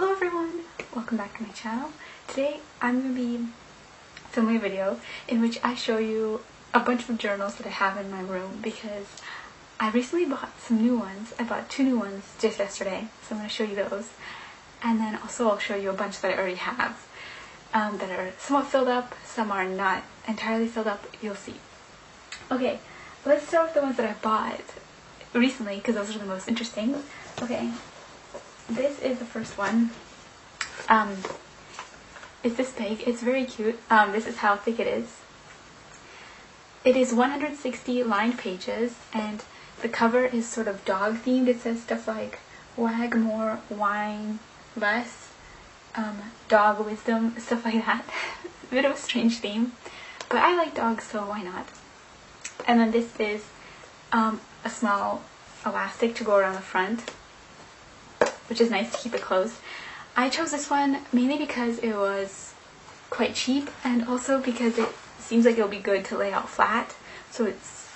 Hello everyone! Welcome back to my channel. Today I'm going to be filming a video in which I show you a bunch of journals that I have in my room because I recently bought some new ones. I bought two new ones just yesterday, so I'm going to show you those. And then also I'll show you a bunch that I already have um, that are somewhat filled up, some are not entirely filled up, you'll see. Okay, let's start with the ones that I bought recently because those are the most interesting. Okay, this is the first one. Um, it's this big. It's very cute. Um, this is how thick it is. It is 160 lined pages, and the cover is sort of dog themed. It says stuff like wag more, whine less, um, dog wisdom, stuff like that. a bit of a strange theme, but I like dogs, so why not? And then this is um, a small elastic to go around the front which is nice to keep it closed. I chose this one mainly because it was quite cheap and also because it seems like it'll be good to lay out flat so it's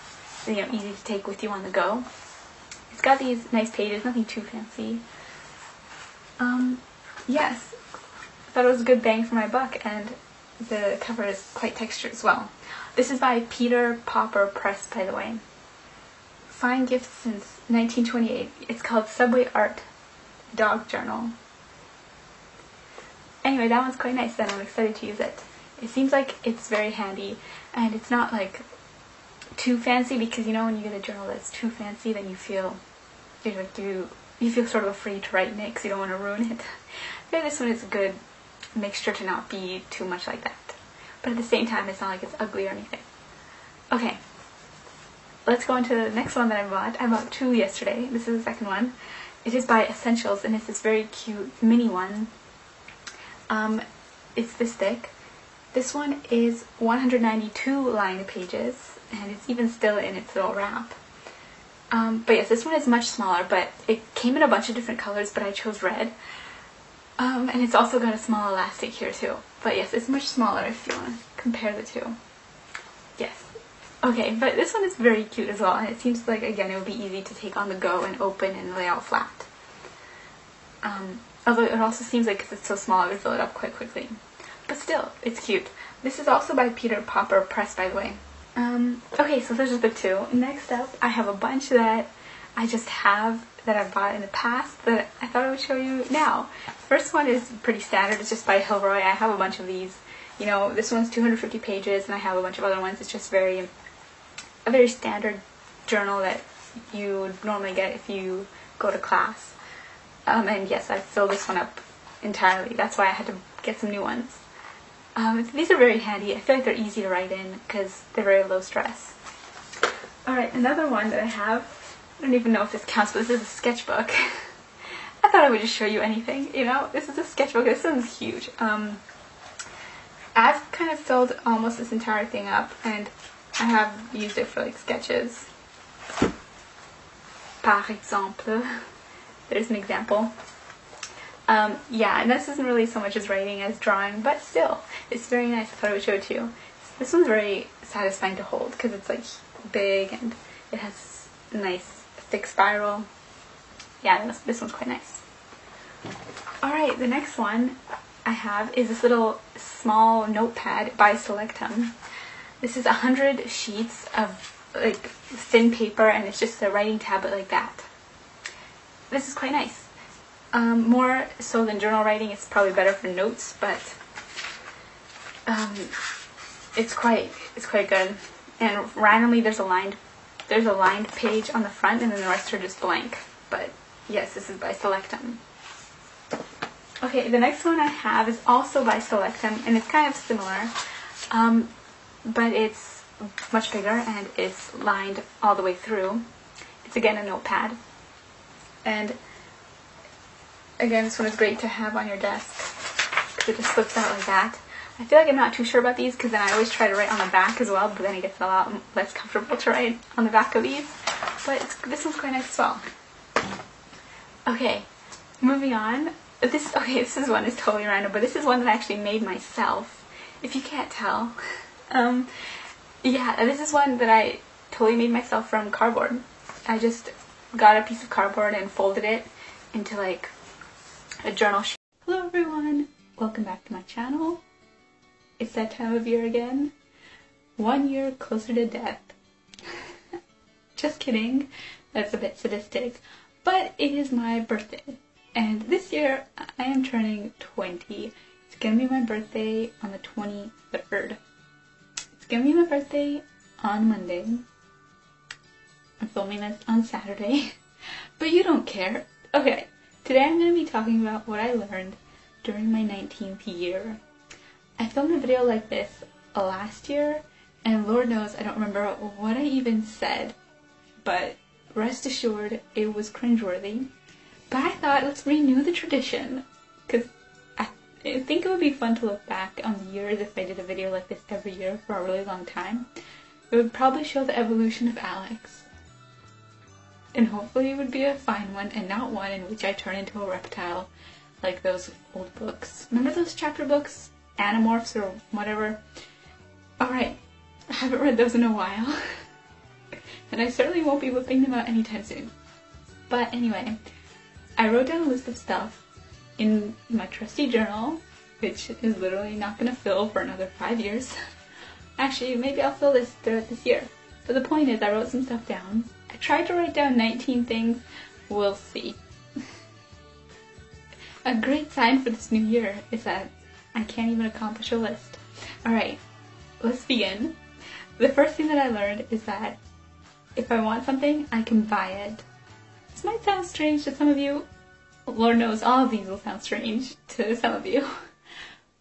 you know easy to take with you on the go. It's got these nice pages, nothing too fancy. Um, yes, I thought it was a good bang for my buck and the cover is quite textured as well. This is by Peter Pauper Press, by the way. Fine gift since 1928. It's called Subway Art dog journal. Anyway, that one's quite nice and I'm excited to use it. It seems like it's very handy and it's not like too fancy because you know when you get a journal that's too fancy then you feel you like you you feel sort of afraid to write in it because you don't want to ruin it. Feel this one is a good mixture to not be too much like that. But at the same time it's not like it's ugly or anything. Okay. Let's go into the next one that I bought. I bought two yesterday. This is the second one. It is by Essentials and it's this very cute mini one. Um, it's this thick. This one is 192 lined pages and it's even still in its little wrap. Um, but yes, this one is much smaller, but it came in a bunch of different colors, but I chose red. Um, and it's also got a small elastic here too. But yes, it's much smaller if you want to compare the two. Okay, but this one is very cute as well, and it seems like, again, it would be easy to take on the go and open and lay out flat. Um, although it also seems like because it's so small, it would fill it up quite quickly. But still, it's cute. This is also by Peter Pauper Press, by the way. Um, okay, so those are the two. Next up, I have a bunch that I just have that I've bought in the past that I thought I would show you now. First one is pretty standard. It's just by Hilroy. I have a bunch of these. You know, this one's 250 pages, and I have a bunch of other ones. It's just very a very standard journal that you would normally get if you go to class. Um, and yes, I filled this one up entirely. That's why I had to get some new ones. Um, these are very handy. I feel like they're easy to write in because they're very low stress. Alright, another one that I have, I don't even know if this counts, but this is a sketchbook. I thought I would just show you anything, you know? This is a sketchbook. This one's huge. Um, I've kind of filled almost this entire thing up, and I have used it for like sketches. Par exemple. There's an example. Um, yeah, and this isn't really so much as writing as drawing, but still, it's very nice. I thought I would show it to you. This one's very satisfying to hold because it's like big and it has nice thick spiral. Yeah, this, this one's quite nice. Alright, the next one I have is this little small notepad by Selectum. This is a hundred sheets of like thin paper and it's just a writing tablet like that. This is quite nice. Um, more so than journal writing, it's probably better for notes, but um, it's quite it's quite good. And randomly there's a lined there's a lined page on the front and then the rest are just blank. But yes, this is by Selectum. Okay, the next one I have is also by Selectum and it's kind of similar. Um, but it's much bigger and it's lined all the way through. It's again a notepad. And again, this one is great to have on your desk because it just flips out like that. I feel like I'm not too sure about these because then I always try to write on the back as well, but then it gets a lot less comfortable to write on the back of these. But this one's quite nice as well. Okay, moving on. This okay, this is one is totally random, but this is one that I actually made myself. If you can't tell. Um, yeah, this is one that I totally made myself from cardboard. I just got a piece of cardboard and folded it into like a journal sheet. Hello everyone, welcome back to my channel. It's that time of year again. One year closer to death. Just kidding, that's a bit sadistic. But it is my birthday, and this year I am turning 20. It's gonna be my birthday on the 23rd. It's gonna be my birthday on Monday. I'm filming this on Saturday, but you don't care. Okay, today I'm to be talking about what I learned during my 19th year. I filmed a video like this last year, and Lord knows I don't remember what I even said, but rest assured it was cringeworthy. But I thought let's renew the tradition, because I think it would be fun to look back on the years if I did a video like this every year for a really long time. It would probably show the evolution of Alex and hopefully it would be a fine one and not one in which I turn into a reptile like those old books. Remember those chapter books? Animorphs or whatever? Alright, I haven't read those in a while. and I certainly won't be whipping them out anytime soon. But anyway, I wrote down a list of stuff in my trusty journal, which is literally not gonna fill for another five years. Actually, maybe I'll fill this throughout this year. But the point is, I wrote some stuff down I tried to write down 19 things. We'll see. a great sign for this new year is that I can't even accomplish a list. Alright, let's begin. The first thing that I learned is that if I want something, I can buy it. This might sound strange to some of you. Lord knows all of these will sound strange to some of you.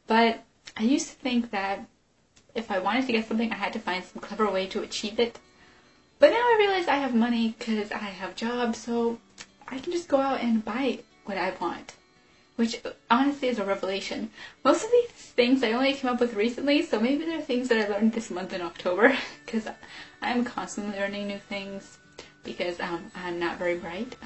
But I used to think that if I wanted to get something, I had to find some clever way to achieve it but now I realize I have money because I have jobs, so I can just go out and buy what I want. Which honestly is a revelation. Most of these things I only came up with recently, so maybe they're things that I learned this month in October, because I'm constantly learning new things because um, I'm not very bright.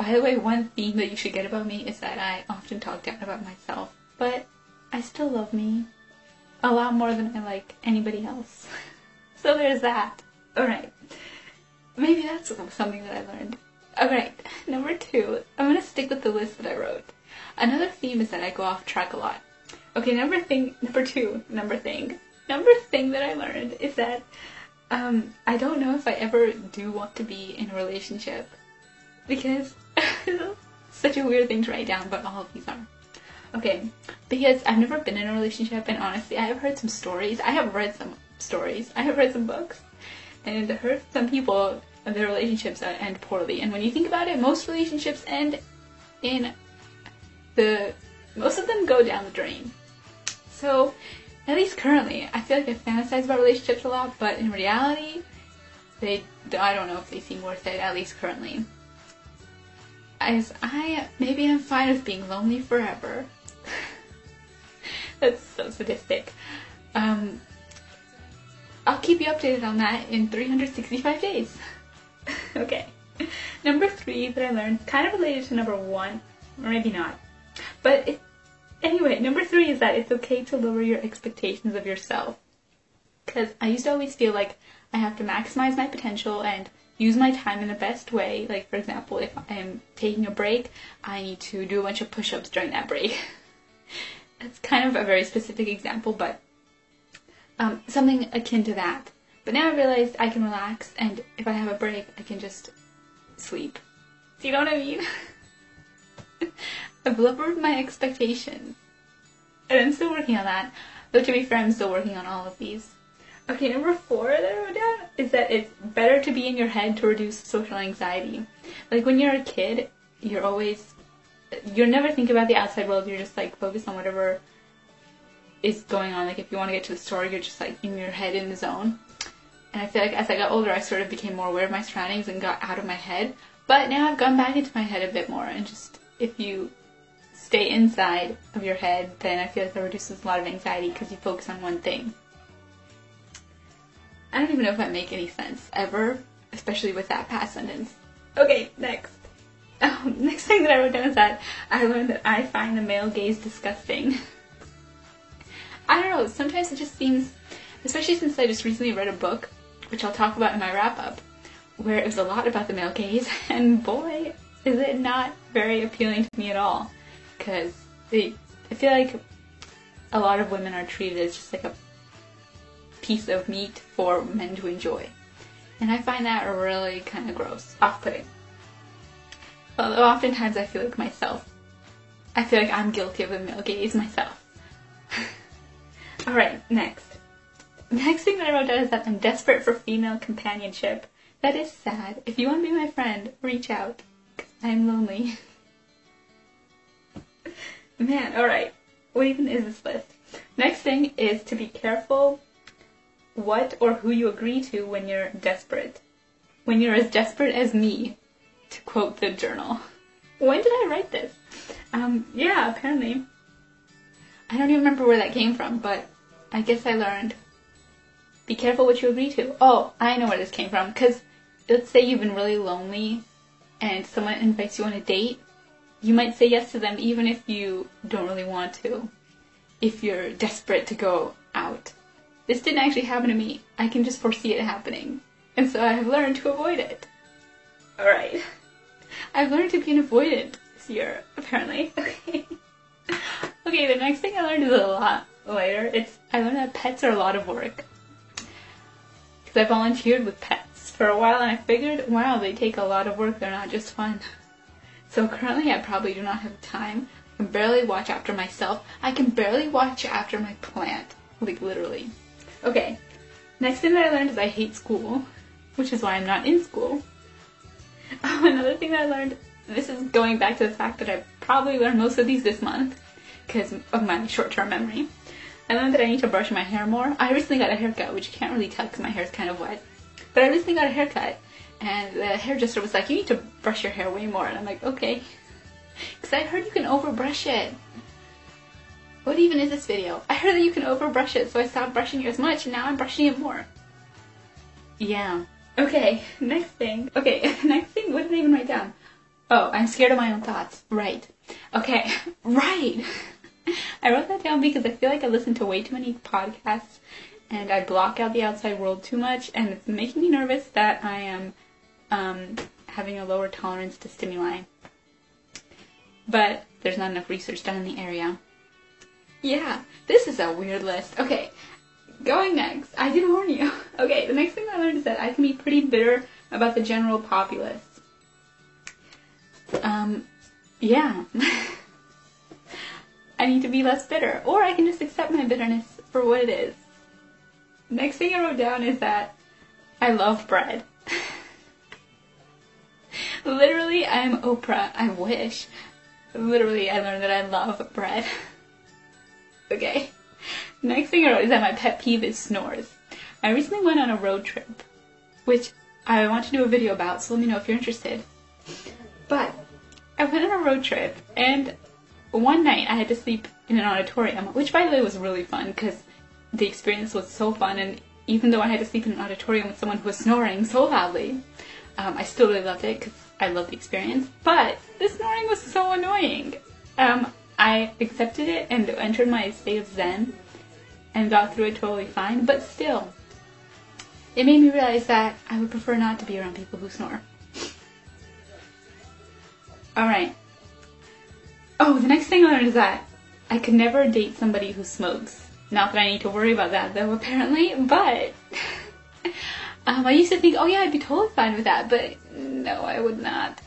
By the way, one theme that you should get about me is that I often talk down about myself, but I still love me a lot more than I like anybody else. So there's that. Alright. Maybe that's something that I learned. Alright, number two, I'm gonna stick with the list that I wrote. Another theme is that I go off track a lot. Okay, number thing, number two, number thing. Number thing that I learned is that um, I don't know if I ever do want to be in a relationship. Because, such a weird thing to write down, but all of these are. Okay, because I've never been in a relationship and honestly I have heard some stories. I have read some stories. I have read some books, and heard some people their relationships end poorly. And when you think about it, most relationships end in the most of them go down the drain. So, at least currently, I feel like I fantasize about relationships a lot, but in reality, they I don't know if they seem worth it. At least currently, as I maybe I'm fine with being lonely forever. That's so sadistic. Um, I'll keep you updated on that in 365 days. okay. Number three that I learned, kind of related to number one, or maybe not. But it, anyway, number three is that it's okay to lower your expectations of yourself. Because I used to always feel like I have to maximize my potential and use my time in the best way. Like, for example, if I'm taking a break, I need to do a bunch of push ups during that break. That's kind of a very specific example, but um, something akin to that. But now I realized I can relax, and if I have a break, I can just sleep. Do you know what I mean? I've lowered my expectations. And I'm still working on that. Though to be fair, I'm still working on all of these. Okay, number four that I wrote down is that it's better to be in your head to reduce social anxiety. Like when you're a kid, you're always, you're never think about the outside world, you're just like focused on whatever is going on. Like if you want to get to the store, you're just like in your head in the zone. And I feel like as I got older, I sort of became more aware of my surroundings and got out of my head. But now I've gone back into my head a bit more, and just if you stay inside of your head, then I feel like that reduces a lot of anxiety because you focus on one thing. I don't even know if that make any sense ever, especially with that past sentence. Okay, next. Um, next thing that I wrote down is that I learned that I find the male gaze disgusting. I don't know, sometimes it just seems, especially since I just recently read a book, which I'll talk about in my wrap up, where it was a lot about the male gaze, and boy, is it not very appealing to me at all. because I feel like a lot of women are treated as just like a piece of meat for men to enjoy. And I find that really kind of gross, off putting. Although oftentimes I feel like myself. I feel like I'm guilty of the male gaze myself. Alright, next. Next thing that I wrote down is that I'm desperate for female companionship. That is sad. If you want to be my friend, reach out. I'm lonely. Man, alright. What even is this list? Next thing is to be careful what or who you agree to when you're desperate. When you're as desperate as me, to quote the journal. When did I write this? Um, yeah, apparently. I don't even remember where that came from, but I guess I learned. Be careful what you agree to. Oh, I know where this came from. Because let's say you've been really lonely and someone invites you on a date. You might say yes to them even if you don't really want to. If you're desperate to go out. This didn't actually happen to me. I can just foresee it happening. And so I have learned to avoid it. Alright. I've learned to be an avoidant this year, apparently. Okay. okay, the next thing I learned is a lot later. It's I learned that pets are a lot of work. Because I volunteered with pets for a while and I figured, wow, they take a lot of work, they're not just fun. So currently I probably do not have time. I can barely watch after myself. I can barely watch after my plant. Like literally. Okay, next thing that I learned is I hate school, which is why I'm not in school. Oh, another thing that I learned, this is going back to the fact that I probably learned most of these this month because of my short-term memory. I learned that I need to brush my hair more. I recently got a haircut, which you can't really tell because my hair is kind of wet. But I recently got a haircut, and the hairdresser was like, you need to brush your hair way more. And I'm like, okay. Because I heard you can overbrush it. What even is this video? I heard that you can overbrush it, so I stopped brushing it as much, and now I'm brushing it more. Yeah. Okay, next thing. Okay, next thing, what did I even write down? Oh, I'm scared of my own thoughts. Right. Okay, right. I wrote that down because I feel like I listen to way too many podcasts and I block out the outside world too much, and it's making me nervous that I am um, having a lower tolerance to stimuli. But there's not enough research done in the area. Yeah, this is a weird list. Okay, going next. I did warn you. Okay, the next thing I learned is that I can be pretty bitter about the general populace. Um, yeah. I need to be less bitter, or I can just accept my bitterness for what it is. Next thing I wrote down is that I love bread. Literally, I'm Oprah. I wish. Literally, I learned that I love bread. Okay. Next thing I wrote is that my pet peeve is snores. I recently went on a road trip, which I want to do a video about, so let me know if you're interested. But I went on a road trip, and one night I had to sleep in an auditorium, which by the way was really fun because the experience was so fun. And even though I had to sleep in an auditorium with someone who was snoring so loudly, um, I still really loved it because I loved the experience. But the snoring was so annoying. Um, I accepted it and entered my state of zen and got through it totally fine. But still, it made me realize that I would prefer not to be around people who snore. Alright. Oh, the next thing I learned is that I could never date somebody who smokes. Not that I need to worry about that though, apparently, but um, I used to think, oh yeah, I'd be totally fine with that, but no, I would not.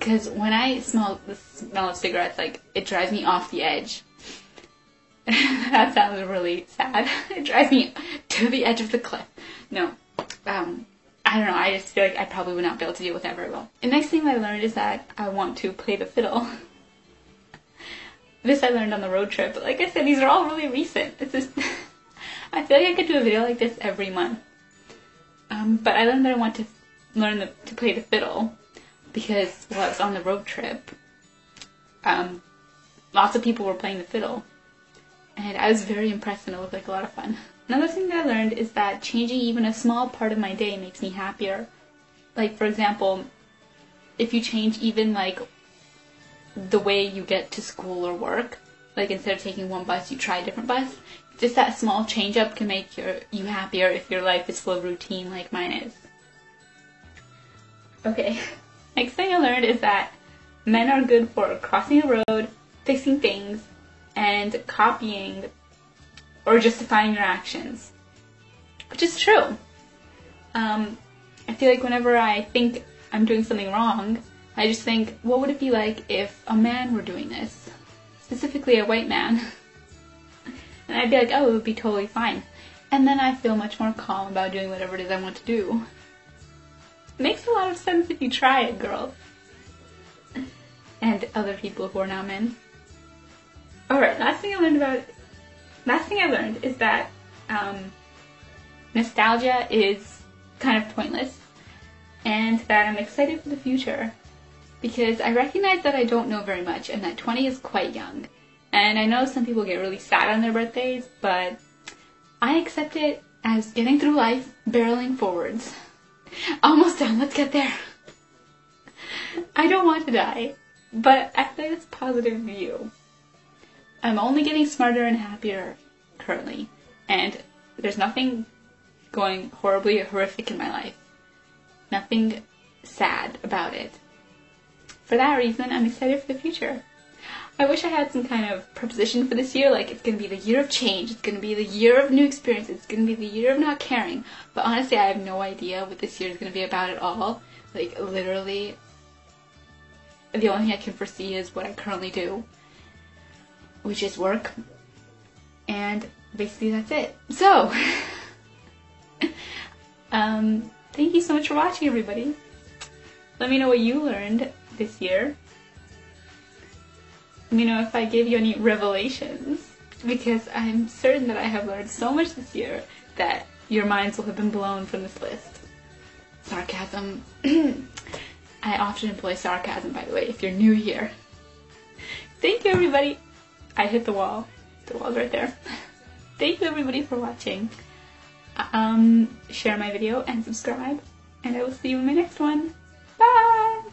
Because when I smell the smell of cigarettes, like, it drives me off the edge. that sounds really sad. it drives me to the edge of the cliff. No. Um, I don't know, I just feel like I probably would not be able to deal with that very well. The next thing I learned is that I want to play the fiddle. this I learned on the road trip, but like I said, these are all really recent. It's just, I feel like I could do a video like this every month. Um, but I learned that I want to learn the, to play the fiddle because while I was on the road trip, um, lots of people were playing the fiddle. And I was very impressed and it looked like a lot of fun. Another thing that I learned is that changing even a small part of my day makes me happier. Like, for example, if you change even like the way you get to school or work, like instead of taking one bus, you try a different bus. Just that small change up can make your, you happier if your life is full of routine like mine is. Okay, next thing I learned is that men are good for crossing a road, fixing things and copying or justifying your actions, which is true. Um, I feel like whenever I think I'm doing something wrong, I just think, what would it be like if a man were doing this? Specifically a white man. and I'd be like, oh, it would be totally fine. And then I feel much more calm about doing whatever it is I want to do. Makes a lot of sense if you try it, girl. and other people who are now men. Alright, last thing I learned about last thing I learned is that um, nostalgia is kind of pointless and that I'm excited for the future because I recognize that I don't know very much and that 20 is quite young. And I know some people get really sad on their birthdays, but I accept it as getting through life, barreling forwards. Almost done, let's get there. I don't want to die, but I like it's positive view. I'm only getting smarter and happier currently, and there's nothing going horribly horrific in my life. Nothing sad about it. For that reason, I'm excited for the future. I wish I had some kind of preposition for this year, like it's gonna be the year of change, it's gonna be the year of new experiences, it's gonna be the year of not caring. But honestly, I have no idea what this year is gonna be about at all. Like, literally, the only thing I can foresee is what I currently do, which is work. And basically, that's it. So, um, thank you so much for watching, everybody. Let me know what you learned this year. Me know if I gave you any revelations, because I'm certain that I have learned so much this year that your minds will have been blown from this list. Sarcasm. I often employ sarcasm, by the way, if you're new here. Thank you, everybody. I hit the wall. The wall's right there. Thank you, everybody, for watching. Um, share my video and subscribe, and I will see you in my next one. Bye!